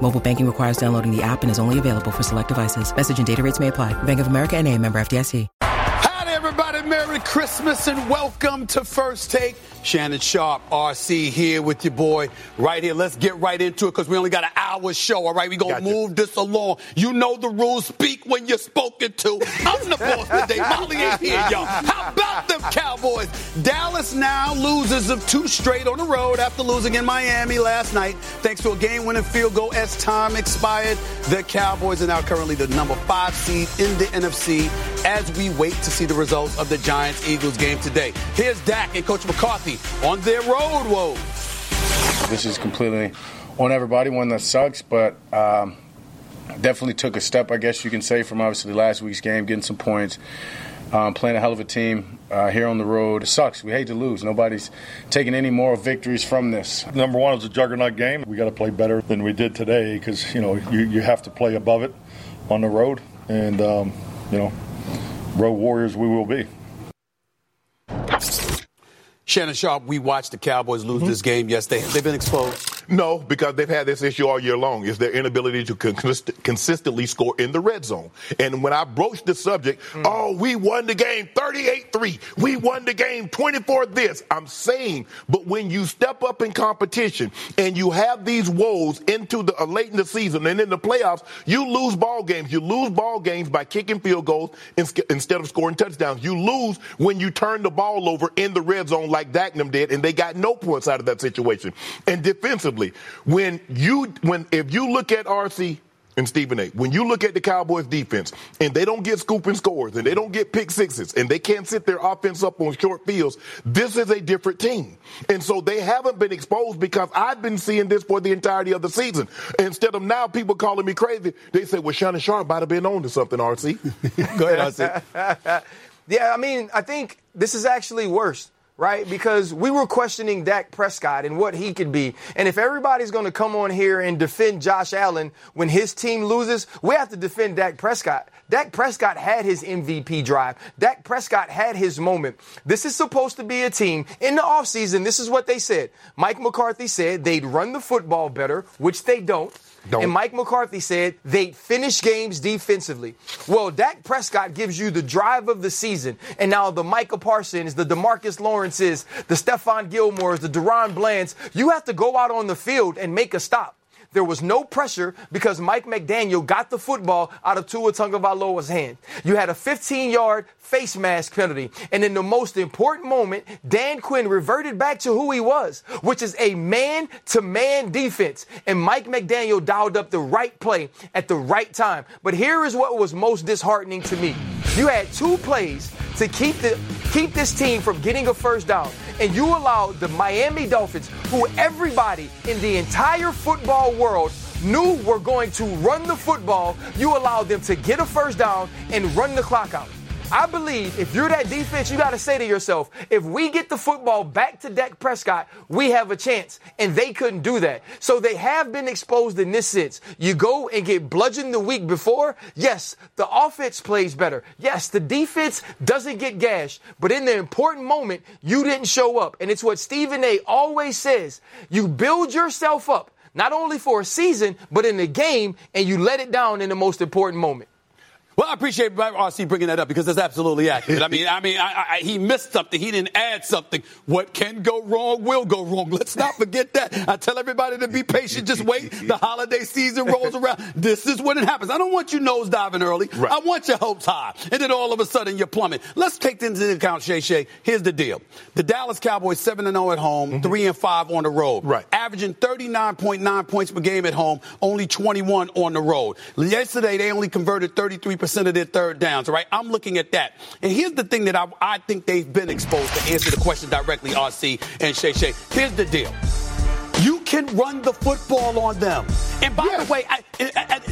Mobile banking requires downloading the app and is only available for select devices. Message and data rates may apply. Bank of America and a member FDIC. Howdy, everybody. Merry Christmas and welcome to First Take. Shannon Sharpe, RC here with your boy right here. Let's get right into it because we only got an hour show. All right, we gonna move this along. You know the rules. Speak when you're spoken to. I'm the boss today. Molly ain't here, y'all. How about them Cowboys? Dallas now loses of two straight on the road after losing in Miami last night, thanks to a game-winning field goal as time expired. The Cowboys are now currently the number five seed in the NFC as we wait to see the results of the Giants-Eagles game today. Here's Dak and Coach McCarthy on their road woes. This is completely on everybody, one that sucks, but um, definitely took a step, I guess you can say, from obviously last week's game, getting some points, um, playing a hell of a team uh, here on the road. It sucks. We hate to lose. Nobody's taking any more victories from this. Number one, it's a juggernaut game. We got to play better than we did today because you know you, you have to play above it on the road, and um, you know, road warriors we will be. Shannon Sharpe, we watched the Cowboys lose mm-hmm. this game yesterday. They've been exposed. No, because they've had this issue all year long. Is their inability to consist- consistently score in the red zone. And when I broached the subject, oh, we won the game 38-3. We won the game 24 this. I'm saying, but when you step up in competition and you have these woes into the uh, late in the season and in the playoffs, you lose ball games. You lose ball games by kicking field goals ins- instead of scoring touchdowns. You lose when you turn the ball over in the red zone like Dagnam did, and they got no points out of that situation. And defensively, when you when if you look at RC and Stephen A. When you look at the Cowboys defense and they don't get scooping scores and they don't get pick sixes and they can't sit their offense up on short fields, this is a different team. And so they haven't been exposed because I've been seeing this for the entirety of the season. Instead of now people calling me crazy, they say, well, Shannon Sharpe might have been on to something, RC. Go ahead, RC. yeah, I mean, I think this is actually worse right? Because we were questioning Dak Prescott and what he could be. And if everybody's going to come on here and defend Josh Allen when his team loses, we have to defend Dak Prescott. Dak Prescott had his MVP drive. Dak Prescott had his moment. This is supposed to be a team in the offseason. This is what they said. Mike McCarthy said they'd run the football better, which they don't. Don't. And Mike McCarthy said they'd finish games defensively. Well, Dak Prescott gives you the drive of the season. And now the Micah Parsons, the DeMarcus Lawrences, the Stephon Gilmores, the DaRon Blands, you have to go out on the field and make a stop. There was no pressure because Mike McDaniel got the football out of Tua Tagovailoa's hand. You had a 15-yard face mask penalty. And in the most important moment, Dan Quinn reverted back to who he was, which is a man-to-man defense. And Mike McDaniel dialed up the right play at the right time. But here is what was most disheartening to me. You had two plays to keep the keep this team from getting a first down. And you allowed the Miami Dolphins, who everybody in the entire football world knew were going to run the football, you allowed them to get a first down and run the clock out. I believe if you're that defense, you got to say to yourself, if we get the football back to Dak Prescott, we have a chance. And they couldn't do that. So they have been exposed in this sense. You go and get bludgeoned the week before. Yes, the offense plays better. Yes, the defense doesn't get gashed. But in the important moment, you didn't show up. And it's what Stephen A always says. You build yourself up, not only for a season, but in the game, and you let it down in the most important moment. Well, I appreciate RC bringing that up because that's absolutely accurate. I mean, I mean, I, I, he missed something. He didn't add something. What can go wrong will go wrong. Let's not forget that. I tell everybody to be patient. Just wait. The holiday season rolls around. This is when it happens. I don't want you nose diving early. Right. I want your hopes high, and then all of a sudden you're plumbing. Let's take this into account, Shay Shay. Here's the deal: the Dallas Cowboys seven and zero at home, mm-hmm. three and five on the road. Right. Averaging 39.9 points per game at home, only 21 on the road. Yesterday they only converted 33 percent of their third downs. Right, I'm looking at that. And here's the thing that I, I think they've been exposed to answer the question directly, RC and Shay Shay. Here's the deal. You can run the football on them. And by the way, I,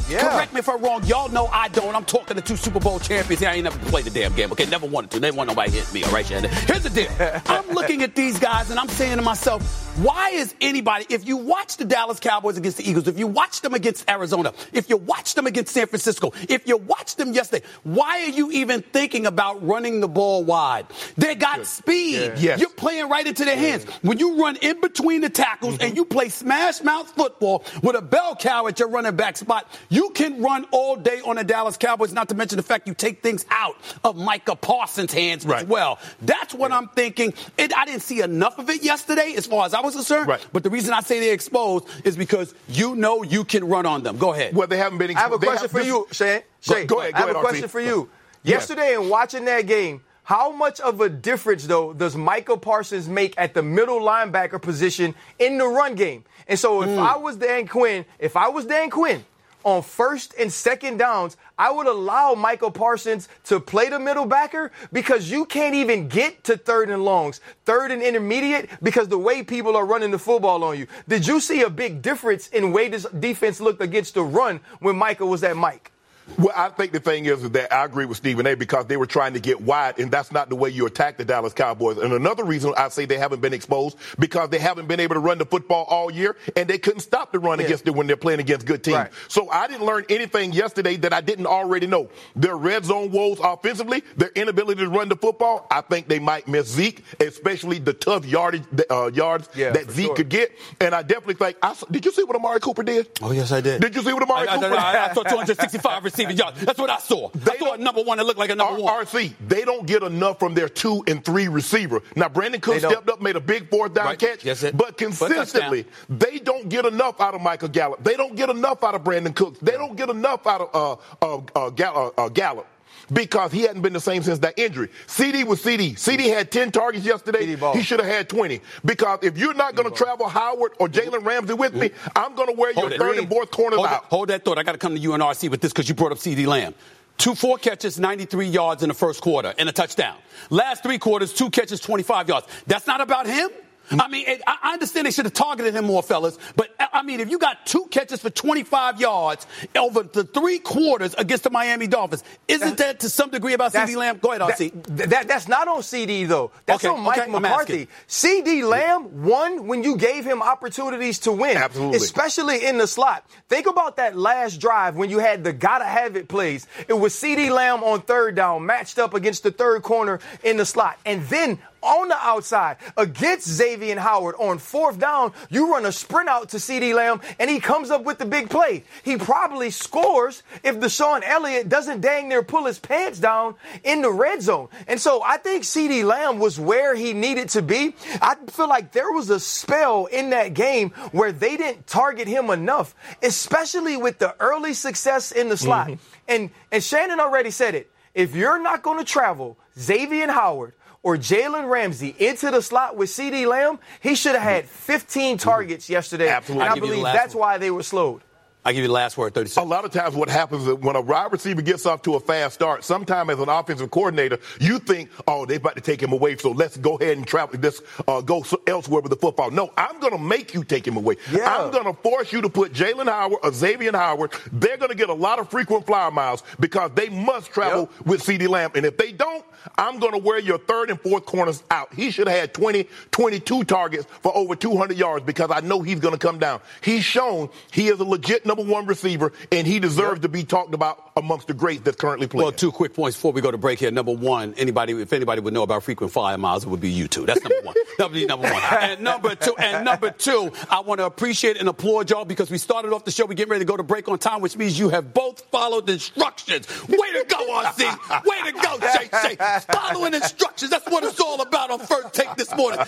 yeah. correct me if I'm wrong. Y'all know I don't. I'm talking to two Super Bowl champions here. I ain't never played the damn game. Okay, never wanted to. They want nobody hit me. All right, Shannon. Here's the deal. I'm looking at these guys and I'm saying to myself, why is anybody? If you watch the Dallas Cowboys against the Eagles, if you watch them against Arizona, if you watch them against San Francisco, if you watch them yesterday, why are you even thinking about running the ball wide? They got Good. speed. Yeah. Yes. You're playing right into their hands. When you run in between the tackles mm-hmm. and you play smash mouth football with a bell cow at your running back spot, you can run all day on the Dallas Cowboys, not to mention the fact you take things out of Micah Parsons' hands right. as well. That's what yeah. I'm thinking. It, I didn't see enough of it yesterday as far as I was concerned. Right. But the reason I say they're exposed is because you know you can run on them. Go ahead. Well, they haven't been exposed. I have a question for you, Shane. Shane, go, go ahead. Go I have ahead, a question RT. for you. Yesterday, in watching that game, how much of a difference, though, does Micah Parsons make at the middle linebacker position in the run game? And so, if mm. I was Dan Quinn, if I was Dan Quinn, on first and second downs, I would allow Micah Parsons to play the middle backer because you can't even get to third and longs, third and intermediate because the way people are running the football on you. Did you see a big difference in way this defense looked against the run when Michael was at Mike? Well, I think the thing is that I agree with Stephen A. because they were trying to get wide, and that's not the way you attack the Dallas Cowboys. And another reason I say they haven't been exposed because they haven't been able to run the football all year, and they couldn't stop the run yeah. against it when they're playing against good teams. Right. So I didn't learn anything yesterday that I didn't already know. Their red zone woes offensively, their inability to run the football. I think they might miss Zeke, especially the tough yardage uh, yards yeah, that Zeke sure. could get. And I definitely think. I, did you see what Amari Cooper did? Oh yes, I did. Did you see what Amari I, Cooper? I, I, I saw 265 receiving yards. That's what I saw. They I saw a number one that looked like a number R- one. RC, they don't get enough from their two and three receiver. Now, Brandin Cook stepped up, made a big fourth down right. catch, yes, but consistently, they don't get enough out of Michael Gallup. They don't get enough out of Brandin Cooks. They don't get enough out of uh, uh, uh, uh, uh Gallup because he hadn't been the same since that injury. CD was CD. CD mm. had 10 targets yesterday. He should have had 20. Because if you're not going to travel Howard or mm-hmm. Jalen Ramsey with me, mm-hmm. I'm going to wear hold your third and fourth corners hold out. It. Hold that thought. I got to come to UNRC with this because you brought up CeeDee Lamb. Two, four catches, 93 yards in the first quarter and a touchdown. Last three quarters, two catches, 25 yards. That's not about him. I mean, it, I understand they should have targeted him more, fellas. But I mean, if you got two catches for 25 yards over the three quarters against the Miami Dolphins, isn't that to some degree about CeeDee Lamb? Go ahead, RC. That, that, that's not on CD though. That's okay, on Mike okay, McCarthy. CeeDee Lamb won when you gave him opportunities to win, Absolutely. especially in the slot. Think about that last drive when you had the gotta have it plays. It was CeeDee Lamb on third down, matched up against the third corner in the slot, and then on the outside against Xavier Howard on fourth down, you run a sprint out to CeeDee Lamb and he comes up with the big play. He probably scores if DeShon Elliott doesn't dang near pull his pants down in the red zone. And so I think CeeDee Lamb was where he needed to be. I feel like there was a spell in that game where they didn't target him enough, especially with the early success in the slot. Mm-hmm. And and Shannon already said it. If you're not going to travel Xavier Howard or Jalen Ramsey into the slot with CeeDee Lamb, he should have had 15 targets yesterday. Absolutely. And I believe that's one. why they were slowed. I give you the last word, 30 seconds. A lot of times what happens is when a wide receiver gets off to a fast start, sometimes as an offensive coordinator, you think, oh, they're about to take him away, so let's go ahead and travel, this, uh, go elsewhere with the football. No, I'm going to make you take him away. Yeah. I'm going to force you to put Jalen Howard or Xavier Howard. They're going to get a lot of frequent flyer miles because they must travel yep. with CeeDee Lamb. And if they don't, I'm going to wear your third and fourth corners out. He should have had 20, 22 targets for over 200 yards because I know he's going to come down. He's shown he is a legit number one receiver, and he deserves yep. to be talked about amongst the greats that's currently playing. Well, two quick points before we go to break here. Number one, anybody, if anybody would know about frequent flyer miles, it would be you two. That's number one. that would be number one. And number two, and number two, I want to appreciate and applaud y'all because we started off the show. We get ready to go to break on time, which means you have both followed instructions. Way to go, RC. Way to go, Shay Shay. Following instructions. That's what it's all about on First Take this morning.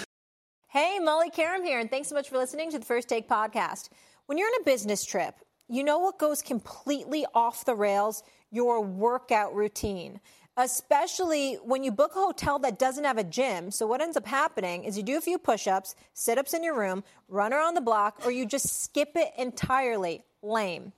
Hey, Molly Qerim here, and thanks so much for listening to the First Take podcast. When you're on a business trip, you know what goes completely off the rails? Your workout routine. Especially when you book a hotel that doesn't have a gym. So, what ends up happening is you do a few push ups, sit ups in your room, run around the block, or you just skip it entirely. Lame.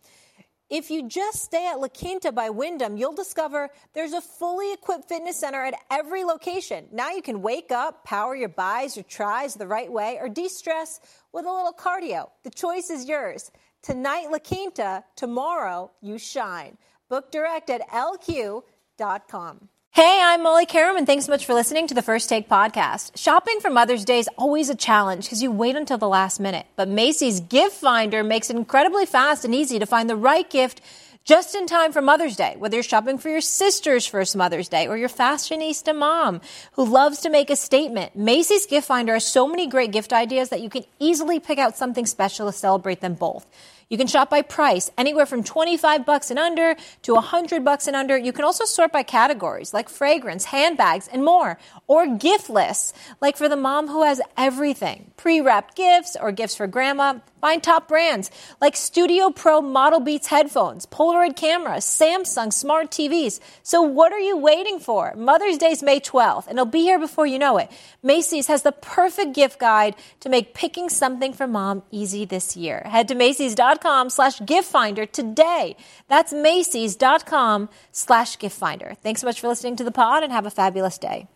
If you just stay at La Quinta by Wyndham, you'll discover there's a fully equipped fitness center at every location. Now you can wake up, power your buys, your tries the right way, or de stress with a little cardio. The choice is yours. Tonight, La Quinta. Tomorrow, you shine. Book direct at lq.com. Hey, I'm Molly Qerim, and thanks so much for listening to the First Take podcast. Shopping for Mother's Day is always a challenge because you wait until the last minute. But Macy's Gift Finder makes it incredibly fast and easy to find the right gift just in time for Mother's Day, whether you're shopping for your sister's first Mother's Day or your fashionista mom who loves to make a statement. Macy's Gift Finder has so many great gift ideas that you can easily pick out something special to celebrate them both. You can shop by price, anywhere from 25 bucks and under to 100 bucks and under. You can also sort by categories like fragrance, handbags, and more. Or gift lists, like for the mom who has everything. Pre-wrapped gifts or gifts for grandma. Find top brands like Studio Pro Model Beats headphones, Polaroid cameras, Samsung smart TVs. So what are you waiting for? Mother's Day is May 12th, and it'll be here before you know it. Macy's has the perfect gift guide to make picking something for mom easy this year. Head to Macy's.com slash gift finder today. That's Macy's.com slash gift finder. Thanks so much for listening to the pod and have a fabulous day.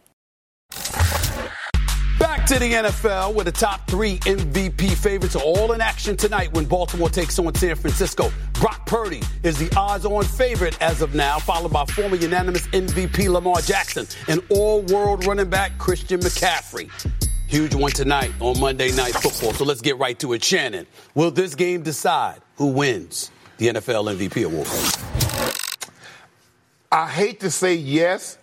To the NFL where the top three MVP favorites are all in action tonight when Baltimore takes on San Francisco. Brock Purdy is the odds on favorite as of now, followed by former unanimous MVP Lamar Jackson and all world running back Christian McCaffrey. Huge one tonight on Monday Night Football. So let's get right to it. Shannon, will this game decide who wins the NFL MVP award? I hate to say yes,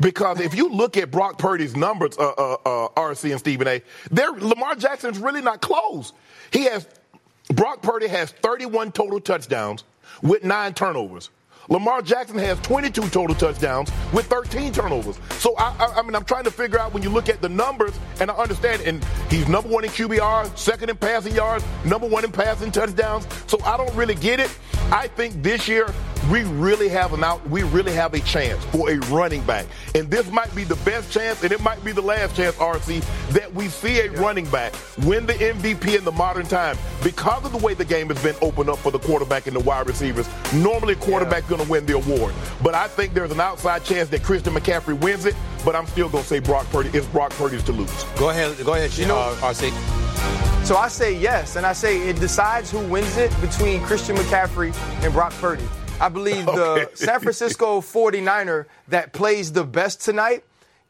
because if you look at Brock Purdy's numbers, uh, uh, uh, RC and Stephen A, there Lamar Jackson's really not close. He has Brock Purdy has 31 total touchdowns with nine turnovers. Lamar Jackson has 22 total touchdowns with 13 turnovers. So I, I, I, mean, I'm trying to figure out when you look at the numbers, and I understand. And he's number one in QBR, second in passing yards, number one in passing touchdowns. So I don't really get it. I think this year we really have an out. We really have a chance for a running back, and this might be the best chance, and it might be the last chance, RC, that we see a yeah. running back win the MVP in the modern time because of the way the game has been opened up for the quarterback and the wide receivers. Normally, quarterback yeah. Going to win the award, but I think there's an outside chance that Christian McCaffrey wins it. But I'm still going to say Brock Purdy. It's Brock Purdy's to lose. Go ahead. Go ahead. You know, uh, RC. So I say yes, and I say it decides who wins it between Christian McCaffrey and Brock Purdy. I believe the San Francisco 49er that plays the best tonight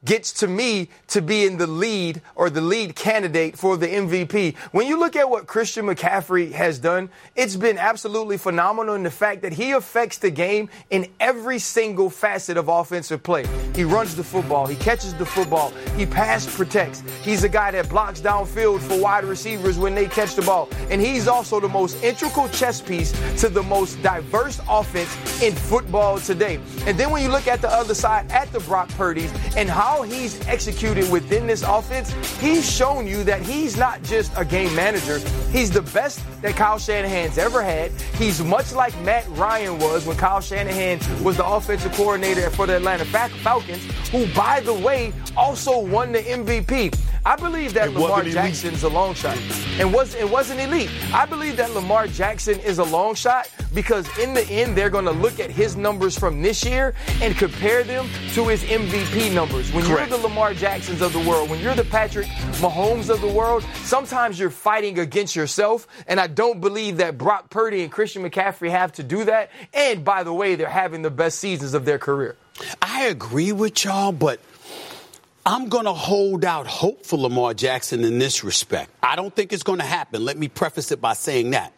gets to me to be in the lead or the lead candidate for the MVP. When you look at what Christian McCaffrey has done, it's been absolutely phenomenal in the fact that he affects the game in every single facet of offensive play. He runs the football, he catches the football, he pass protects. He's a guy that blocks downfield for wide receivers when they catch the ball. And he's also the most integral chess piece to the most diverse offense in football today. And then when you look at the other side at the Brock Purdy's and how how he's executed within this offense, he's shown you that he's not just a game manager. He's the best that Kyle Shanahan's ever had. He's much like Matt Ryan was when Kyle Shanahan was the offensive coordinator for the Atlanta Falcons, who, by the way, also won the MVP. I believe that it Lamar Jackson's a long shot. And was it wasn't elite. I believe that Lamar Jackson is a long shot because in the end they're going to look at his numbers from this year and compare them to his MVP numbers. When Correct. you're the Lamar Jacksons of the world, when you're the Patrick Mahomes of the world, sometimes you're fighting against yourself. And I don't believe that Brock Purdy and Christian McCaffrey have to do that. And by the way, they're having the best seasons of their career. I agree with y'all, but I'm going to hold out hope for Lamar Jackson in this respect. I don't think it's going to happen. Let me preface it by saying that.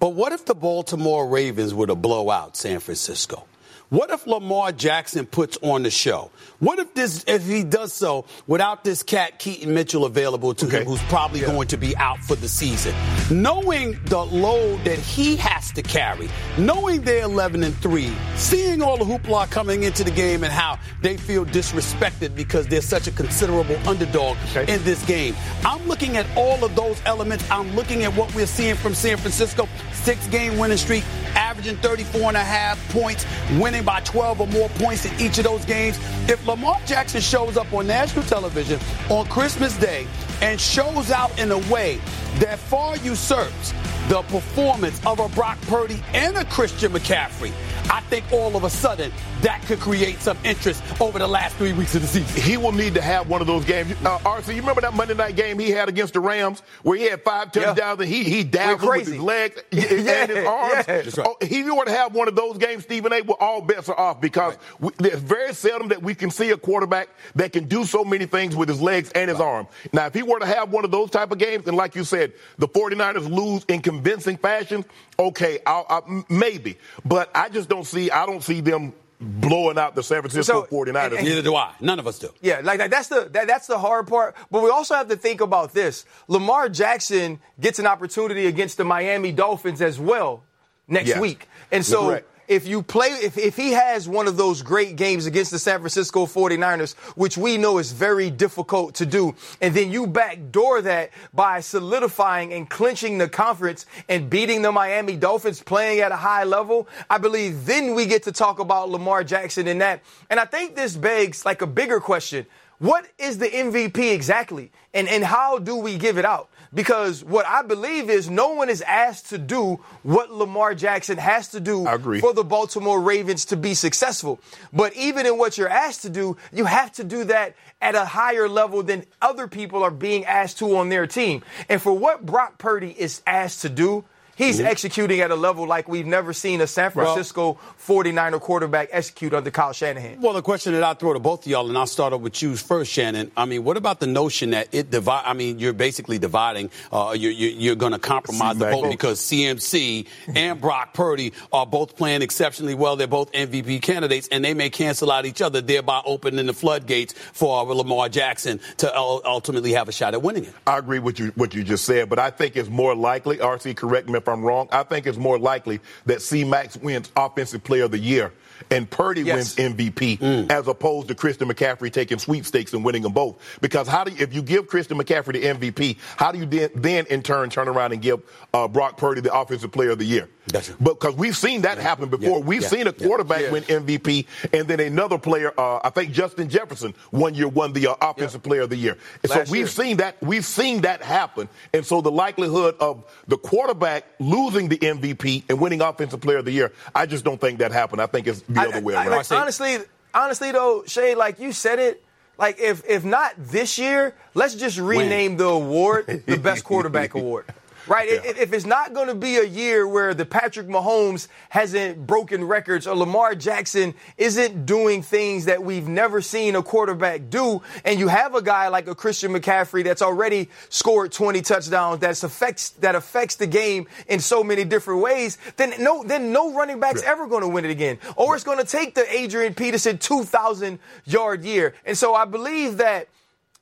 But what if the Baltimore Ravens were to blow out San Francisco? What if Lamar Jackson puts on the show? What if this if he does so without this cat Keaton Mitchell available to okay. him, who's probably yeah. going to be out for the season? Knowing the load that he has to carry, knowing they're 11 and 3, seeing all the hoopla coming into the game and how they feel disrespected because they're such a considerable underdog okay. in this game. I'm looking at all of those elements. I'm looking at what we're seeing from San Francisco. Six game winning streak, averaging 34 and a half points, winning by 12 or more points in each of those games. If Lamar Jackson shows up on national television on Christmas Day and shows out in a way that far usurps the performance of a Brock Purdy and a Christian McCaffrey, I think all of a sudden that could create some interest over the last three weeks of the season. He will need to have one of those games. Uh, RC, you remember that Monday night game he had against the Rams where he had five touchdowns yeah. and he he dazzled with his legs yeah, and his arms. Yeah. Right. Oh, if you were to have one of those games, Stephen A, well, all bets are off because right. we, there's very seldom that we can see a quarterback that can do so many things with his legs and his right. arm. Now, if he were to have one of those type of games, and like you said, the 49ers lose in convincing fashion, okay, I'll, I'll, maybe. But I just don't see, I don't see them blowing out the San Francisco so, 49ers. And, and, Neither do I. None of us do. Yeah, like, like that's the that, that's the hard part. But we also have to think about this. Lamar Jackson gets an opportunity against the Miami Dolphins as well next yes. week. And so if you play, if, if he has one of those great games against the San Francisco 49ers, which we know is very difficult to do, and then you backdoor that by solidifying and clinching the conference and beating the Miami Dolphins playing at a high level, I believe then we get to talk about Lamar Jackson in that. And I think this begs like a bigger question. What is the MVP exactly? And, and how do we give it out? Because what I believe is no one is asked to do what Lamar Jackson has to do for the Baltimore Ravens to be successful. But even in what you're asked to do, you have to do that at a higher level than other people are being asked to on their team. And for what Brock Purdy is asked to do, He's mm-hmm. executing at a level like we've never seen a San Francisco well, 49er quarterback execute under Kyle Shanahan. Well, the question that I throw to both of y'all, and I'll start off with you first, Shannon. I mean, what about the notion that it divide? I mean, you're basically dividing. Uh, you're, you're going to compromise the vote because CMC and Brock Purdy are both playing exceptionally well. They're both MVP candidates, and they may cancel out each other, thereby opening the floodgates for Lamar Jackson to ultimately have a shot at winning it. I agree with you what you just said, but I think it's more likely. RC, correct me if I'm wrong. I think it's more likely that C. Max wins Offensive Player of the Year and Purdy yes. wins MVP mm. as opposed to Christian McCaffrey taking sweepstakes and winning them both. Because how do you, if you give Christian McCaffrey the MVP, how do you then, then in turn turn around and give uh, Brock Purdy the Offensive Player of the Year? Gotcha. Because we've seen that yeah. happen before. Yeah. We've yeah. seen a quarterback win MVP, and then another player, uh, I think Justin Jefferson, one year won the uh, Offensive Player of the Year. And so we've year. seen that. We've seen that happen. And so the likelihood of the quarterback losing the MVP and winning Offensive Player of the Year, I just don't think that happened. I think it's the I, other way around. I, like, honestly, honestly though, Shay, like you said it. Like if if not this year, let's just rename Win. the award the best quarterback award right? Yeah. If, if, it's not going to be a year where the Patrick Mahomes hasn't broken records or Lamar Jackson isn't doing things that we've never seen a quarterback do, and you have a guy like a Christian McCaffrey that's already scored 20 touchdowns that affects that affects the game in so many different ways, then no then no running back's yeah. ever going to win it again, or it's going to take the Adrian Peterson 2,000 yard year, and so I believe that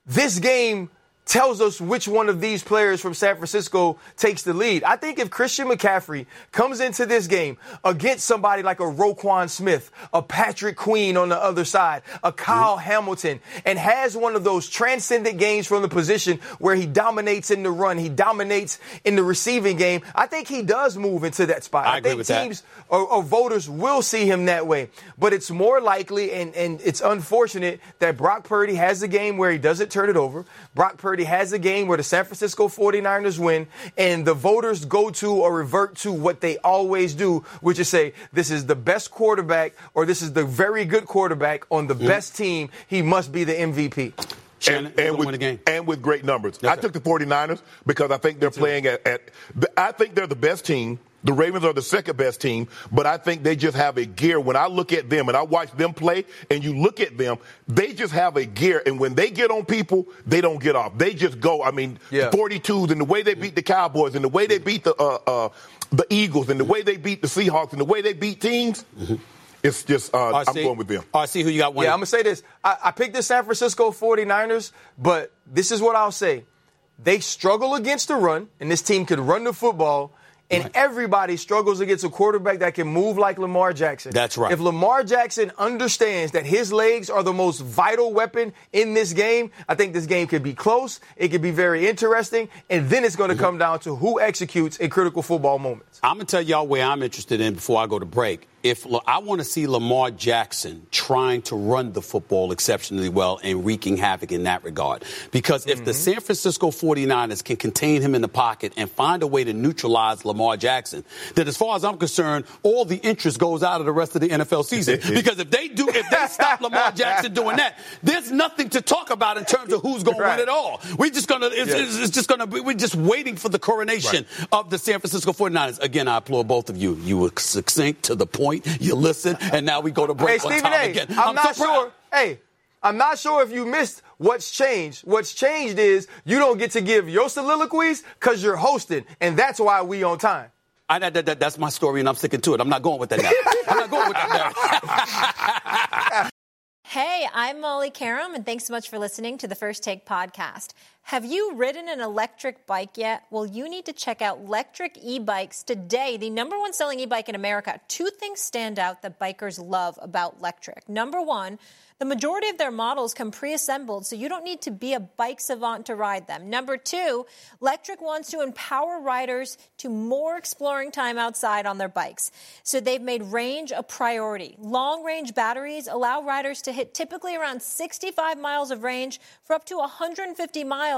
this game tells us which one of these players from San Francisco takes the lead. I think if Christian McCaffrey comes into this game against somebody like a Roquan Smith, a Patrick Queen on the other side, a Kyle mm-hmm. Hamilton, and has one of those transcendent games from the position where he dominates in the run, he dominates in the receiving game, I think he does move into that spot. I, I think teams or, or, voters will see him that way. But it's more likely and, and it's unfortunate that Brock Purdy has a game where he doesn't turn it over. Brock Purdy has a game where the San Francisco 49ers win and the voters go to or revert to what they always do, which is say, this is the best quarterback or this is the very good quarterback on the best team. He must be the MVP. Shannon, and, and, with, and, with, great numbers. I took the 49ers because I think they're playing at, at, I think they're the best team the Ravens are the second best team, but I think they just have a gear. When I look at them and I watch them play and you look at them, they just have a gear. And when they get on people, they don't get off. They just go. I mean, yeah. 42s and the way they beat the Cowboys and the way they beat the, uh, uh, the Eagles and the way they beat the Seahawks and the way they beat teams. Mm-hmm. It's just, uh, I'm going with them. I see who you got winning. Yeah, I'm going to say this. I, I picked the San Francisco 49ers, but this is what I'll say. They struggle against the run, and this team could run the football and right. everybody struggles against a quarterback that can move like Lamar Jackson. That's right. If Lamar Jackson understands that his legs are the most vital weapon in this game, I think this game could be close. It could be very interesting. And then it's going to come down to who executes in critical football moments. I'm going to tell y'all where I'm interested in before I go to break. If I want to see Lamar Jackson trying to run the football exceptionally well and wreaking havoc in that regard. Because if mm-hmm. the San Francisco 49ers can contain him in the pocket and find a way to neutralize Lamar Jackson, then as far as I'm concerned, all the interest goes out of the rest of the NFL season. because if they do, if they stop Lamar Jackson doing that, there's nothing to talk about in terms of who's going right. to win it all. We're just going to, it's, it's, just going to be, we're just waiting for the coronation right. of the San Francisco 49ers. Again, I applaud both of you. You were succinct to the point point, you listen, and now we go to break hey, Stephen A, again. I'm, I'm not so sure. Hey, I'm not sure if you missed what's changed. What's changed is you don't get to give your soliloquies because you're hosting, and that's why we on time. I, that, that, that's my story, and I'm sticking to it. I'm not going with that now. I'm not going with that now. hey, I'm Molly Qerim, and thanks so much for listening to the First Take podcast. Have you ridden an electric bike yet? Well, you need to check out Lectric E-Bikes today, the number one selling e-bike in America. Two things stand out that bikers love about Lectric. Number one, the majority of their models come pre-assembled, so you don't need to be a bike savant to ride them. Number two, Lectric wants to empower riders to more exploring time outside on their bikes. So they've made range a priority. Long range batteries allow riders to hit typically around 65 miles of range for up to 150 miles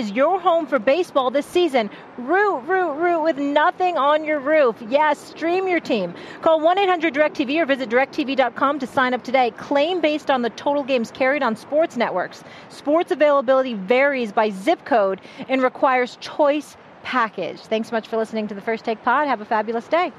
is your home for baseball this season. Root, root, root with nothing on your roof. Yes, stream your team. Call 1 800 DirecTV or visit directv.com to sign up today. Claim based on the total games carried on sports networks. Sports availability varies by zip code and requires choice package. Thanks so much for listening to the First Take Pod. Have a fabulous day.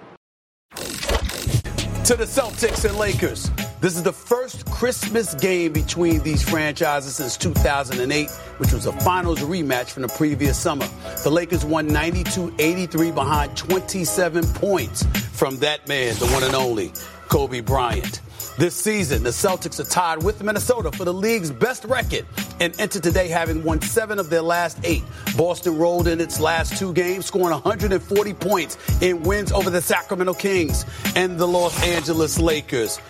To the Celtics and Lakers. This is the first Christmas game between these franchises since 2008, which was a finals rematch from the previous summer. The Lakers won 92 83 behind 27 points from that man, the one and only Kobe Bryant. This season, the Celtics are tied with Minnesota for the league's best record and enter today having won seven of their last eight. Boston rolled in its last two games, scoring 140 points in wins over the Sacramento Kings and the Los Angeles Lakers.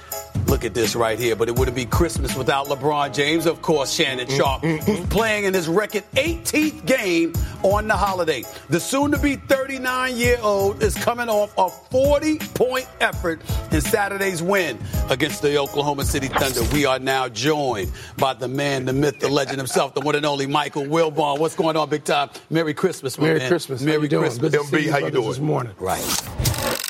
Look at this right here, but it wouldn't be Christmas without LeBron James. Of course, Shannon Sharpe, mm-hmm. who's playing in his record 18th game on the holiday. The soon to be 39 year old is coming off a 40 point effort in Saturday's win against the Oklahoma City Thunder. We are now joined by the man, the myth, the legend himself, the one and only Michael Wilbon. What's going on, big time? Merry Christmas, Merry man. Merry Christmas. Merry Christmas. MB, how you doing? This morning. Right.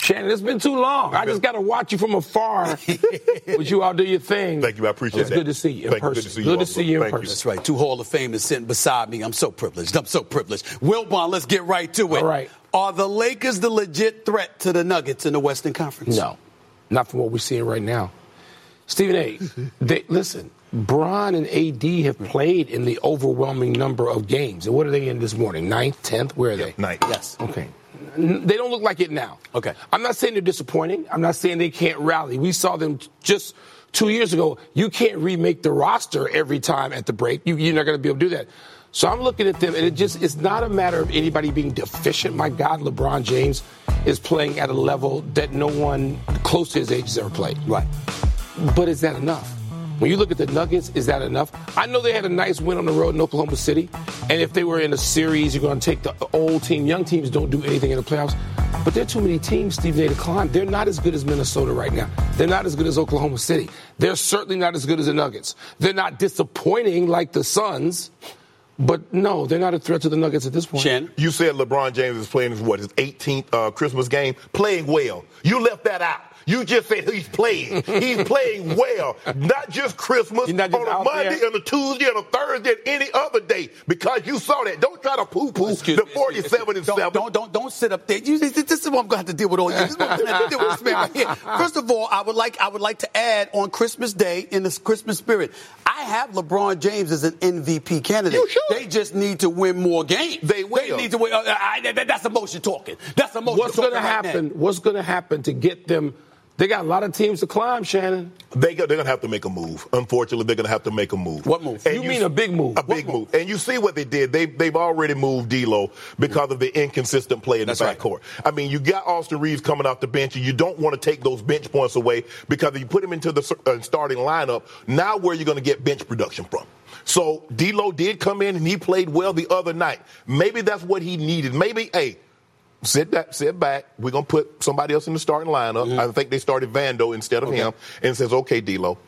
Shannon, it's been too long. I just got to watch you from afar. but you all do your thing. Thank you. I appreciate it. it's that. good to see you in Thank person. You. Good to see you, good to see you in person. That's right. Two Hall of Famers sitting beside me. I'm so privileged. I'm so privileged. Wilbon, let's get right to it. All right. Are the Lakers the legit threat to the Nuggets in the Western Conference? No, not from what we're seeing right now. Stephen A. they, listen, Bron and AD have played in the overwhelming number of games. And what are they in this morning? Ninth, tenth? Where are they? Ninth. Yes. Okay. They don't look like it now. Okay. I'm not saying they're disappointing. I'm not saying they can't rally. We saw them just two years ago. You can't remake the roster every time at the break. You, are not going to be able to do that. So I'm looking at them, and it just it's not a matter of anybody being deficient. My God, LeBron James is playing at a level that no one close to his age has ever played. Right. But is that enough? When you look at the Nuggets, is that enough? I know they had a nice win on the road in Oklahoma City, and if they were in a series, you're going to take the old team. Young teams don't do anything in the playoffs, but there are too many teams, Steve, they to climb. They're not as good as Minnesota right now. They're not as good as Oklahoma City. They're certainly not as good as the Nuggets. They're not disappointing like the Suns, But no, they're not a threat to the Nuggets at this point. Shannon? You said LeBron James is playing his what his 18th uh, Christmas game, playing well. You left that out. You just said he's playing. He's playing well. Not just Christmas, not just on a Monday there. and a Tuesday and a Thursday and any other day because you saw that. Don't try to poo-poo Excuse the me, 47 and don't, 7. Don't, don't, don't sit up there. You, this, this is what I'm going to have to deal with all you. This is what I'm going to have to deal with this man right here. First of all, I would like I would like to add on Christmas Day in this Christmas spirit. I have LeBron James as an MVP candidate. You should. They just need to win more games. They will. They need to win. Uh, I, that, that's emotion talking. That's emotion What's talking. going to happen? now. What's going to happen to get them? They got a lot of teams to climb, Shannon. They go, they're going to have to make a move. Unfortunately, they're going to have to make a move. What move? You mean a big move. A big move? move. And you see what they did. They, they've already moved D'Lo because of the inconsistent play in That's the right. backcourt. I mean, you got Austin Reaves coming off the bench, and you don't want to take those bench points away because if you put him into the uh, starting lineup, now where are you going to get bench production from? So D'Lo did come in and he played well the other night. Maybe that's what he needed. Maybe, hey, sit back, sit back. We're gonna put somebody else in the starting lineup. Mm-hmm. I think they started Vando instead of him, and says, "Okay, D'Lo,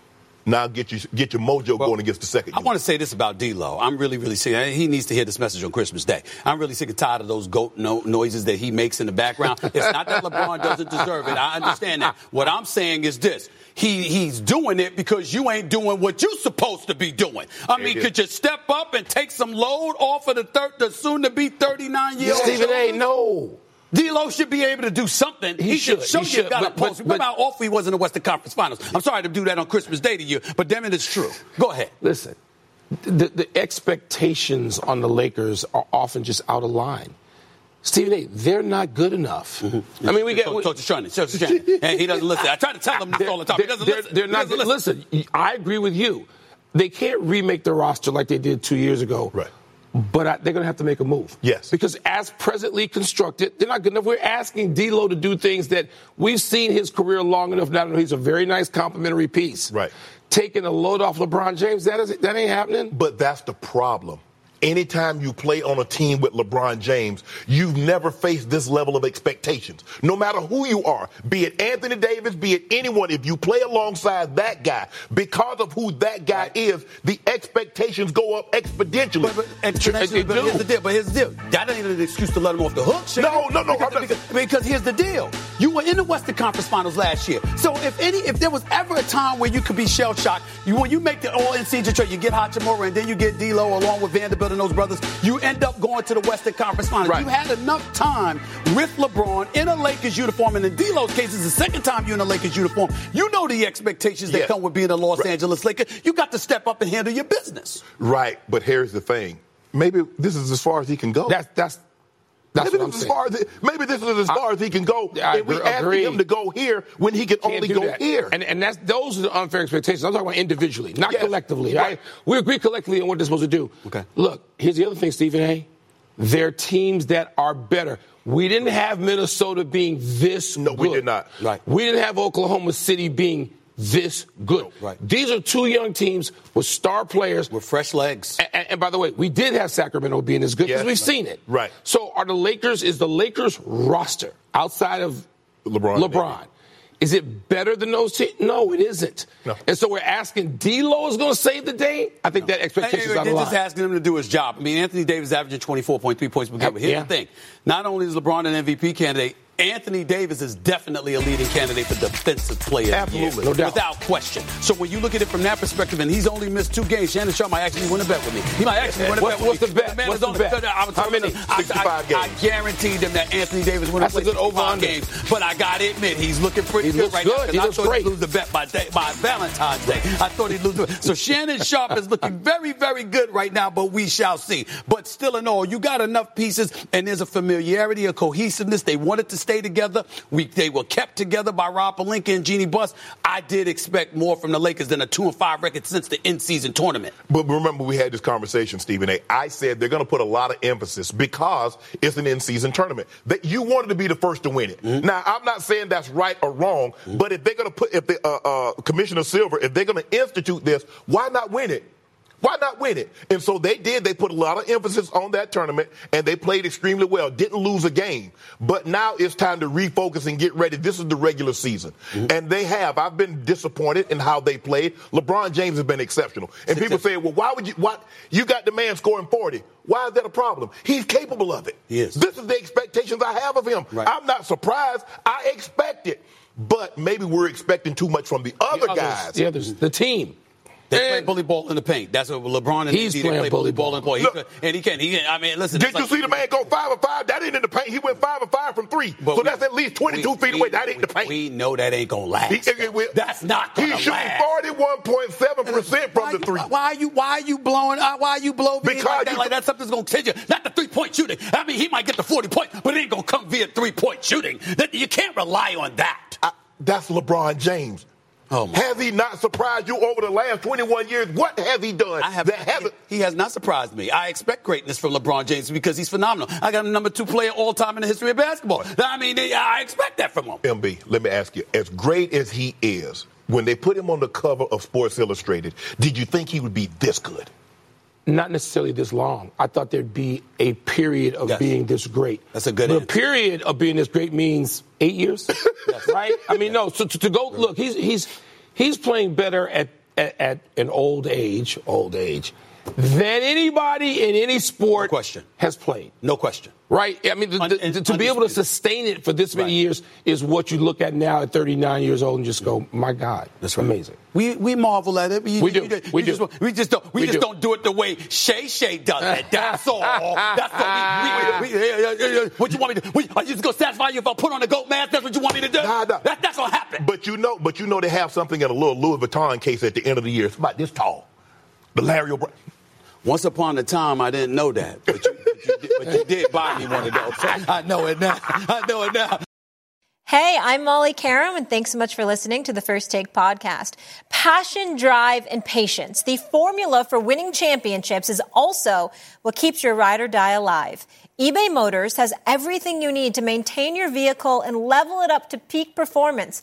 now get you get your mojo going against the second." I want to say this about D'Lo. I'm really, really sick. He needs to hear this message on Christmas Day. I'm really sick and tired of those goat no- noises that he makes in the background. It's not that LeBron doesn't deserve it. I understand that. What I'm saying is this. He, he's doing it because you ain't doing what you're supposed to be doing. I mean, could you step up and take some load off of the, thir- the soon to be 39 year old? Stephen A. No. D'Lo should be able to do something. He He, should, should. show He you should. got a But- but- pulse. Remember but- how awful he was in the Western Conference Finals. I'm sorry to do that on Christmas Day to you, but damn it, it's true. Go ahead. Listen, the, the expectations on the Lakers are often just out of line. Stephen A., they're not good enough. Mm-hmm. I mean, we get. Talk, talk to Shannon. Talk to Shannon. and he doesn't listen. I try to tell him this all the time. He doesn't they're, listen. they're He not. doesn't Listen. I agree with you. They can't remake the roster like they did two years ago. Right. But I, they're going to have to make a move. Yes. Because as presently constructed, they're not good enough. We're asking D'Lo to do things that we've seen his career long enough now to know he's a very nice complimentary piece. Right. Taking a load off LeBron James, that is that ain't happening. But that's the problem. Anytime you play on a team with LeBron James, you've never faced this level of expectations. No matter who you are, be it Anthony Davis, be it anyone, if you play alongside that guy, because of who that guy is, the expectations go up exponentially. But, but, and, exponentially, but here's the deal. But here's the deal. That ain't an excuse to let him off the hook. Shannon. No, no, no, Because, not- because, because here's the deal. You were in the Western Conference Finals last year. So if any, if there was ever a time where you could be shell shocked, you when you make the all season trade, you get Hachimura and then you get D'Lo along with Vanderbilt and those brothers. You end up going to the Western Conference Finals. Right. You had enough time with LeBron in a Lakers uniform, and in D'Lo's case, it's the second time you're in a Lakers uniform. You know the expectations that Yes. come with being a Los Right. Angeles Laker. You got to step up and handle your business. right, but here's the thing. Maybe this is as far as he can go. That's that's that's maybe this is as far as maybe this is as far as he can go. I and we agree- him to go here when he can Can't only go that. here. And, and that's those are the unfair expectations. I'm talking about individually, not Yes. collectively. Right. Right? We agree collectively on what they're supposed to do. Okay. Look, here's the other thing, Stephen A. They're teams that are better. We didn't have Minnesota being this No, good. we did not. Right. We didn't have Oklahoma City being this good. Right. These are two young teams with star players. With fresh legs. And, and by the way, we did have Sacramento being as good because we've seen it. Right. So are the Lakers, is the Lakers roster outside of LeBron, LeBron. maybe. Is it better than those teams? No, it isn't. No. And so we're asking D'Lo is going to save the day. I think that expectation is out they're just line. asking him to do his job. I mean, Anthony Davis averaging 24.3 points per game. But here's Yeah. the thing. Not only is LeBron an MVP candidate, Anthony Davis is definitely a leading candidate for defensive player. the year, Absolutely. No doubt. Without question. So when you look at it from that perspective, and he's only missed two games, Shannon Sharpe might actually win a bet with me. He might actually win a What's- bet with what's me. the bet? man What's is only- the bet? I was How many? him, 65 I, I games. guaranteed him that Anthony Davis would That's a good over-under. games. But I got to admit, he's looking pretty He good right good. now. He I thought great. he'd lose the bet by, day, by Valentine's Day. I thought he'd lose the bet. So Shannon Sharpe is looking very, very good right now, but we shall see. But still in all, you got enough pieces, and there's a familiarity, a cohesiveness. They wanted to stay together. We, they were kept together by Rob Pelinka and Jeanie Buss. I did expect more from the Lakers than a two and five record since the in-season tournament. But remember, we had this conversation, Stephen A. I said they're going to put a lot of emphasis because it's an in-season tournament. That you wanted to be the first to win it. Mm-hmm. Now, I'm not saying that's right or wrong, but if they're going to put, if the uh, uh, Commissioner Silver, if they're going to institute this, why not win it? Why not win it? And so they did. They put a lot of emphasis on that tournament, and they played extremely well. Didn't lose a game. But now it's time to refocus and get ready. This is the regular season. Mm-hmm. And they have. I've been disappointed in how they played. LeBron James has been exceptional. And people say, well, why would you, what? You got the man scoring 40. Why is that a problem? He's capable of it. Yes. This is the expectations I have of him. Right. I'm not surprised. I expect it. But maybe we're expecting too much from the other the guys. The others, the team. They play bully ball in the paint. That's what LeBron and he's playing play bully ball in the paint. Look, and he can't. He can. I mean, listen. Did you like, see the man go five or five? That ain't in the paint. He went five or five from three. So we, that's at least twenty-two we, feet away. That ain't we, the paint. We know that ain't gonna last. He, that's not gonna He's shooting forty-one point seven percent from the three. Why are you? Why are you blowing? Uh, why are you blowing? Because like that, like that something's gonna change you. Not the three-point shooting. I mean, he might get the forty point, but it ain't gonna come via three-point shooting. That you can't rely on that. I, that's LeBron James. Oh has he not surprised you over the last 21 years? What has he done? I have, he, he, has not surprised me. I expect greatness from LeBron James because he's phenomenal. I got a number two player all time in the history of basketball. I mean, I expect that from him. MB, let me ask you, as great as he is, when they put him on the cover of Sports Illustrated, did you think he would be this good? Not necessarily this long. I thought there'd be a period of yes. being this great. That's a good. The period of being this great means eight years, yes. right? I mean, no. So to, to go look, he's he's he's playing better at, at, at an old age, old age, than anybody in any sport no question. has played. No question. Right? I mean, the, the, to be able to sustain it for this many right. years is what you look at now at 39 years old and just go, my God, that's right. amazing. We we marvel at it. We, we do. You, we, do. Just, we just don't. We, we just do. not do it the way Shay Shay does it. That's all. That's all. We, we, what you want me to? We, are you just gonna satisfy you if I put on a goat mask? That's what you want me to do? Nah, nah. That, that's gonna happen. But you know, but you know, they have something in a little Louis Vuitton case at the end of the year. It's about this tall. The Larry O'Brien. Once upon a time, I didn't know that, but you, but you, did, but you did buy me one of those. I know it now. I know it now. Hey, I'm Molly Qerim, and thanks so much for listening to the First Take podcast. Passion, drive, and patience. The formula for winning championships is also what keeps your ride or die alive. eBay Motors has everything you need to maintain your vehicle and level it up to peak performance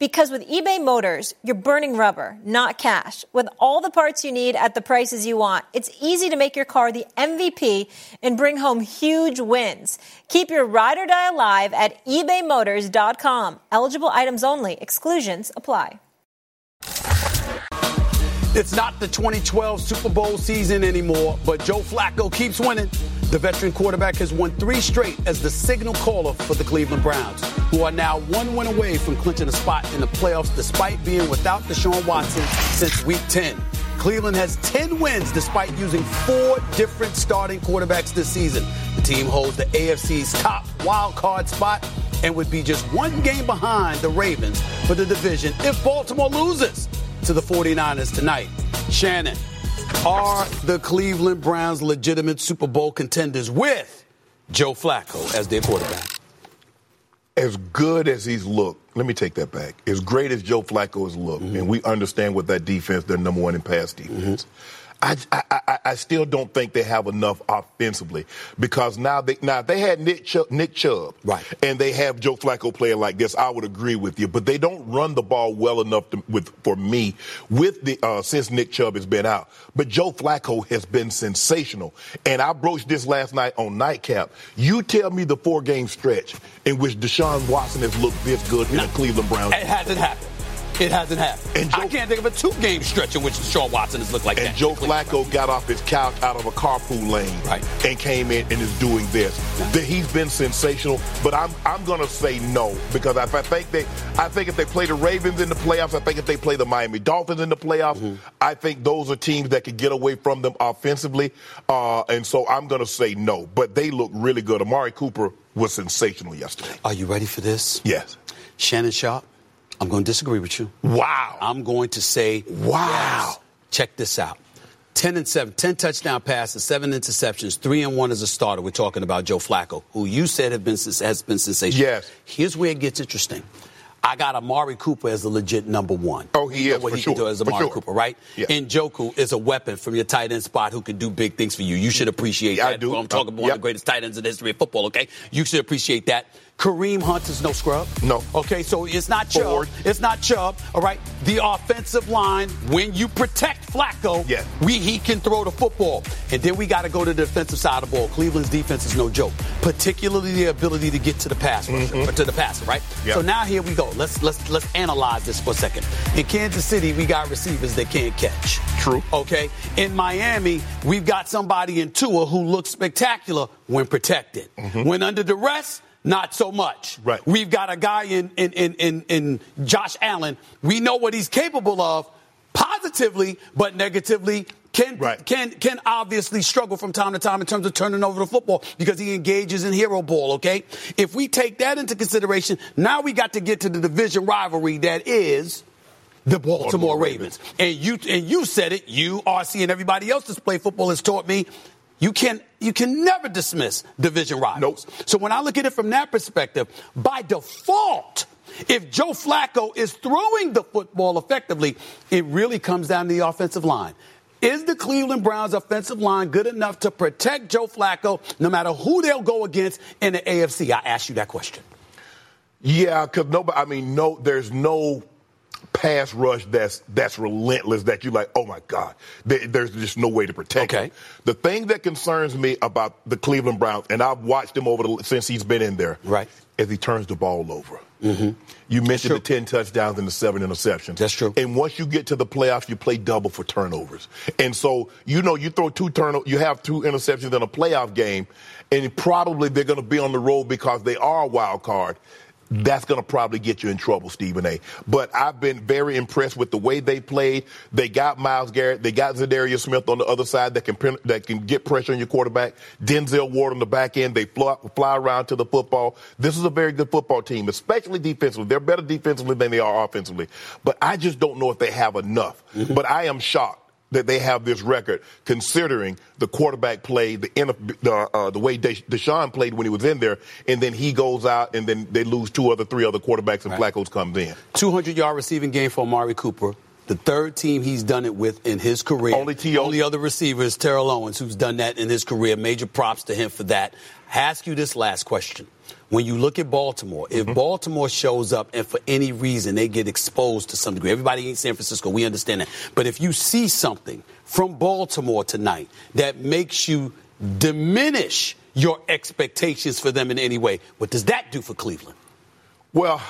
Because with eBay Motors, you're burning rubber, not cash. With all the parts you need at the prices you want, it's easy to make your car the MVP and bring home huge wins. Keep your ride or die alive at ebaymotors.com. Eligible items only, exclusions apply. It's not the 2012 Super Bowl season anymore, but Joe Flacco keeps winning. The veteran quarterback has won three straight as the signal caller for the Cleveland Browns, who are now one win away from clinching a spot in the playoffs despite being without Deshaun Watson since week 10. Cleveland has 10 wins despite using four different starting quarterbacks this season. The team holds the AFC's top wild card spot and would be just one game behind the Ravens for the division if Baltimore loses to the 49ers tonight. Shannon, are the Cleveland Browns legitimate Super Bowl contenders with Joe Flacco as their quarterback? As good as he's looked, let me take that back. As great as Joe Flacco has looked, mm-hmm. and we understand what that defense, they're number one in pass defense. Mm-hmm. I, I, I, still don't think they have enough offensively because now they now if they had Nick Chubb, Nick Chubb right. and they have Joe Flacco playing like this, I would agree with you. But they don't run the ball well enough to, with for me with the uh, since Nick Chubb has been out. But Joe Flacco has been sensational, and I broached this last night on Nightcap. You tell me the four game stretch in which Deshaun Watson has looked this good in no, the Cleveland Browns. It hasn't happened. It hasn't happened. And Joe, I can't think of a two-game stretch in which Deshaun Watson has looked like and that. And Joe Flacco got off his couch out of a carpool lane right. and came in and is doing this. Yeah. He's been sensational, but I'm I'm going to say no because I think they I think if they play the Ravens in the playoffs, I think if they play the Miami Dolphins in the playoffs, mm-hmm. I think those are teams that could get away from them offensively. Uh, and so I'm going to say no. But they look really good. Amari Cooper was sensational yesterday. Are you ready for this? Yes. Shannon Sharpe I'm going to disagree with you. Wow. I'm going to say, wow. Yes. Check this out. 10 and 7, 10 touchdown passes, 7 interceptions, 3 and 1 as a starter. We're talking about Joe Flacco, who you said have been, has been sensational. Yes. Here's where it gets interesting. I got Amari Cooper as the legit number one. Oh, he you know is, what for he sure, can do as Amari sure. Cooper, right? Yeah. And Njoku is a weapon from your tight end spot who can do big things for you. You should appreciate Yeah, I do. I'm talking Uh, about one yep. of the greatest tight ends in the history of football. Okay, you should appreciate that. Kareem Hunt is no scrub. No. Okay, so it's not Chubb. Forward. It's not Chubb. All right. The offensive line, when you protect Flacco, Yeah. we he can throw the football. And then we got to go to the defensive side of the ball. Cleveland's defense is no joke, particularly the ability to get to the pass rusher, or mm-hmm. to the passer, right? Yeah. So now here we go. Let's let's let's analyze this for a second. In Kansas City, we got receivers that can't catch. True. Okay. In Miami, we've got somebody in Tua who looks spectacular when protected. Mm-hmm. When under duress, not so much. Right. We've got a guy in, in, in, in, in Josh Allen. We know what he's capable of positively, but negatively can, Right. can, can obviously struggle from time to time in terms of turning over the football because he engages in hero ball, okay? If we take that into consideration, now we got to get to the division rivalry that is the Baltimore, Baltimore Ravens. And you and you said it, you, RC, and everybody else that's played football has taught me you can you can never dismiss division rivals. Nope. So when I look at it from that perspective, by default, if Joe Flacco is throwing the football effectively, it really comes down to the offensive line. Is the Cleveland Browns offensive line good enough to protect Joe Flacco no matter who they'll go against in the AFC? I asked you that question. Yeah, because nobody. I mean, no. There's no pass rush that's that's relentless. That you like. Oh my God. There- there's just no way to protect. Okay. him. The thing that concerns me about the Cleveland Browns, and I've watched him over the, since he's been in there, Right. as he turns the ball over. Mm-hmm. You mentioned the ten touchdowns and the seven interceptions. That's true. And once you get to the playoffs, you play double for turnovers. And so you know you throw two turn, you have two interceptions in a playoff game, and probably they're going to be on the road because they are a wild card. That's going to probably get you in trouble, Stephen A. But I've been very impressed with the way they played. They got Myles Garrett, they got Za'Darius Smith on the other side that can that can get pressure on your quarterback. Denzel Ward on the back end. They fly, fly around to the football. This is a very good football team, especially defensively. They're better defensively than they are offensively. But I just don't know if they have enough. Mm-hmm. But I am shocked that they have this record, considering the quarterback play, the the, uh, the way Desha- Deshaun played when he was in there, and then he goes out, and then they lose two other, three other quarterbacks, and Right. Flacco's comes in. 200 yard receiving game for Amari Cooper. The third team he's done it with in his career. Only. Only other receiver is Terrell Owens, who's done that in his career. Major props to him for that. I ask you this last question. When you look at Baltimore, if mm-hmm. Baltimore shows up and for any reason they get exposed to some degree, everybody in San Francisco, we understand that. But if you see something from Baltimore tonight that makes you diminish your expectations for them in any way, what does that do for Cleveland? Well,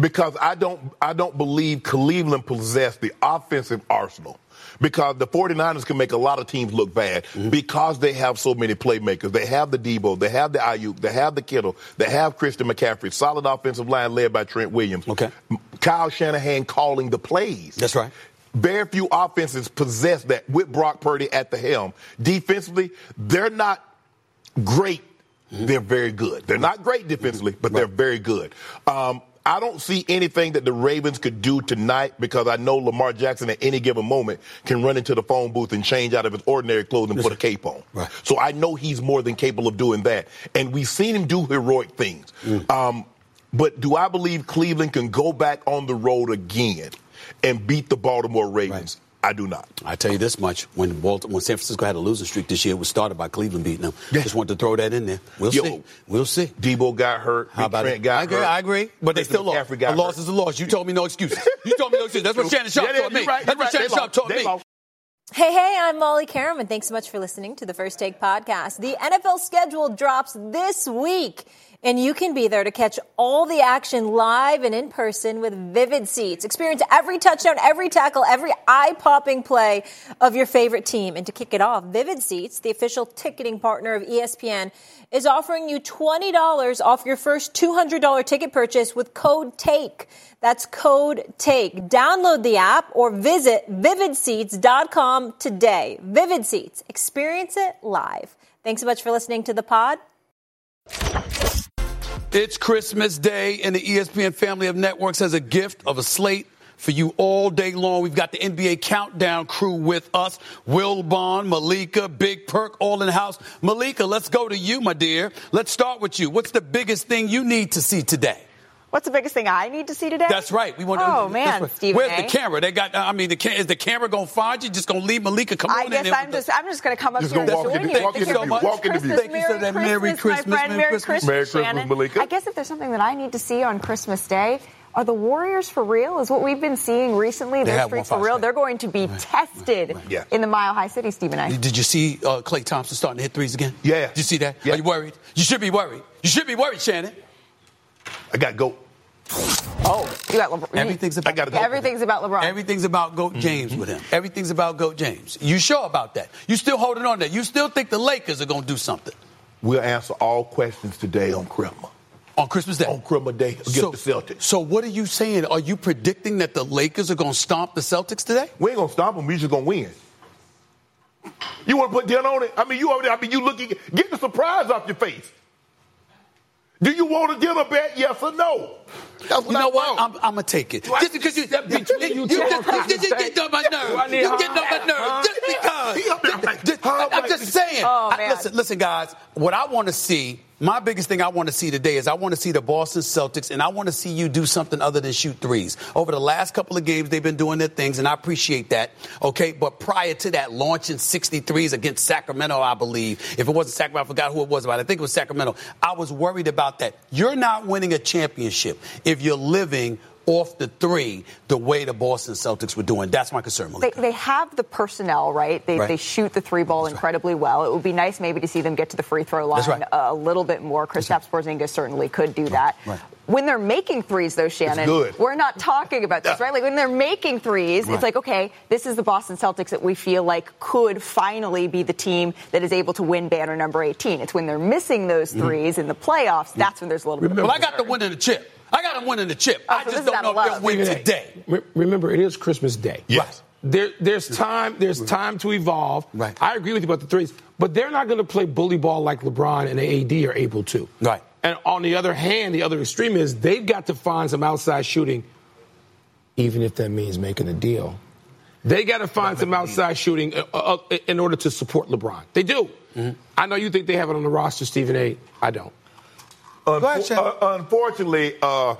because I don't I don't believe Cleveland possessed the offensive arsenal. Because the 49ers can make a lot of teams look bad because they have so many playmakers. They have the Deebo, they have the Aiyuk, they have the Kittle, they have Christian McCaffrey, solid offensive line led by Trent Williams. Okay. Kyle Shanahan calling the plays. That's right. Very few offenses possess that with Brock Purdy at the helm. Defensively, they're not great. They're very good. They're not great defensively, but they're very good. Um, I don't see anything that the Ravens could do tonight because I know Lamar Jackson at any given moment can run into the phone booth and change out of his ordinary clothes and put a cape on. Right. So I know he's more than capable of doing that. And we've seen him do heroic things. Um, but do I believe Cleveland can go back on the road again and beat the Baltimore Ravens? I do not. I tell you this much: when Baltimore, when San Francisco had a losing streak this year, it was started by Cleveland beating them. Yeah. Just want to throw that in there. We'll Yo. see. We'll see. Deebo got hurt. How about Trent it? got I agree. hurt. I agree. But they still lost. McCaffrey got A loss hurt. is a loss. You told me no excuses. You told me no excuses. That's what Shannon Sharpe Yeah, yeah, taught me. right, That's you're what right. Shannon Sharpe taught They me. lost. Hey, hey, I'm Molly Qerim, and thanks so much for listening to the First Take podcast. The NFL schedule drops this week, and you can be there to catch all the action live and in person with Vivid Seats. Experience every touchdown, every tackle, every eye popping play of your favorite team. And to kick it off, Vivid Seats, the official ticketing partner of ESPN, is offering you $20 off your first $200 ticket purchase with code TAKE. That's code TAKE. Download the app or visit vividseats.com today. Vivid Seats. Experience it live. Thanks so much for listening to the pod. It's Christmas Day, and the ESPN family of networks has a gift of a slate for you all day long. We've got the NBA Countdown crew with us. Wilbon, Malika, Big Perk, all in the house. Malika, let's go to you, my dear. Let's start with you. What's the biggest thing you need to see today? What's the biggest thing I need to see today? That's right. We want. To. Oh to, man, Stephen Where's A. the camera? They got. I mean, the is the camera gonna find you? Just gonna leave Malika? Come I on guess in there I'm just the- I'm just going to come up Just here go and walk in join you. walk in the Thank you view. so Walk in the much. view. Thank you so Merry. Merry Christmas, Christmas, my friend. Merry Merry Christmas. Christmas, Merry Christmas, Shannon. Malika. I guess if there's something that I need to see on Christmas Day. Are the Warriors for real? Is what we've been seeing recently? Their have streaks one for real? five They're going to be tested Yeah. in the Mile High City, Stephen A. Did you see uh, Klay Thompson starting to hit threes again? Yeah. Did you see that? Yeah. Are you worried? You should be worried. You should be worried, Shannon. I got go. Oh, you got LeBron. Everything's about I gotta. Everything's about LeBron. Everything's about Goat mm-hmm. James with him. Everything's about Goat James. You sure about that? You still holding on to that? You still think the Lakers are gonna do something We'll answer all questions today on Christmas. on Christmas Day? On Christmas Day against so, the Celtics. So what are you saying? Are you predicting that the Lakers are gonna stomp the Celtics today? We ain't gonna stop them. We just gonna win. You want to put ten on it? I mean, you over there. I mean, you looking. Get the surprise off your face. Do you want to get a bet? Yes or no? That's You know I what? want. I'm, I'm gonna take it. I Just because you, step you, between you, you two just, on you just get on my Do nerves. I need You help? get on my nerves just because. He up there like, Just- huh, I'm just saying. Oh, I- listen, listen, guys. What I want to see, my biggest thing I want to see today is I want to see the Boston Celtics, and I want to see you do something other than shoot threes. Over the last couple of games, they've been doing their things, and I appreciate that. Okay, but prior to that, launching 63s against Sacramento, I believe. If it wasn't Sacramento, I forgot who it was about. I think it was Sacramento. I was worried about that. You're not winning a championship if you're living off the three the way the Boston Celtics were doing. That's my concern, They, they have the personnel, right? They, Right. they shoot the three ball incredibly well. It would be nice maybe to see them get to the free throw line right. a, little bit more. Kristaps Porzingis certainly could do that. Right. When they're making threes, though, Shannon, we're not talking about this, right? Like when they're making threes, Right. it's like, okay, this is the Boston Celtics that we feel like could finally be the team that is able to win banner number 18. It's when they're missing those mm-hmm. 3s in the playoffs, mm-hmm. that's when there's a little bit of well, I got the win in the chip. I got them winning the chip. Oh, I so just don't know if they'll love. win Stephen today. re- Remember, it is Christmas Day. Yes. There, there's time. There's time to evolve. Right. I agree with you about the threes, but they're not going to play bully ball like LeBron and AD are able to. Right. And on the other hand, the other extreme is they've got to find some outside shooting, even if that means making a deal. They got to find some outside shooting uh, uh, uh, in order to support LeBron. They do. Mm-hmm. I know you think they have it on the roster, Stephen A. I don't. Unfo- ahead, uh, unfortunately, uh,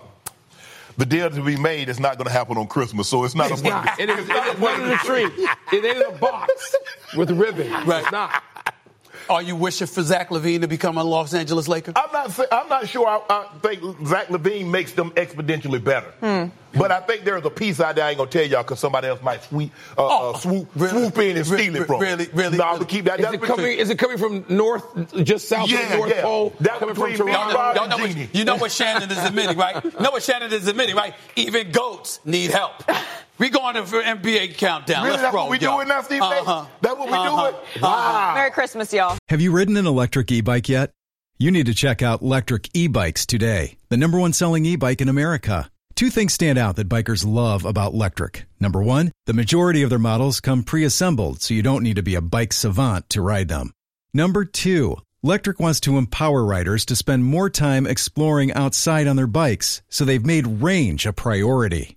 the deal to be made is not going to happen on Christmas, so it's not a It's not. It is, it is one in the tree. It ain't a box with ribbon. Right. It's not. Are you wishing for Zach LaVine to become a Los Angeles Laker? I'm not. I'm not sure. I, I think Zach LaVine makes them exponentially better. Hmm. But I think there's a piece out there I ain't gonna tell y'all because somebody else might sweep, uh, Oh, uh, swoop, really? swoop in and Re- steal it from. really, really, No, I'm really? gonna keep that. Is it coming? Is it coming from north, just south of the North yeah. Pole? That coming from between me and Toronto? Rob- Y'all know, what, you know what Shannon is admitting, right? You know what Shannon is admitting, right? Even goats need help. We going to for NBA countdown. Really, Let's that's roll, what we y'all. doing now, Steve? Uh-huh. That's what we Uh-huh. doing? Wow. Merry Christmas, y'all. Have you ridden an electric e-bike yet? You need to check out Lectric E-Bikes today, the number one selling e-bike in America. Two things stand out that bikers love about Lectric. Number one, the majority of their models come pre-assembled, so you don't need to be a bike savant to ride them. Number two, Lectric wants to empower riders to spend more time exploring outside on their bikes, so they've made range a priority.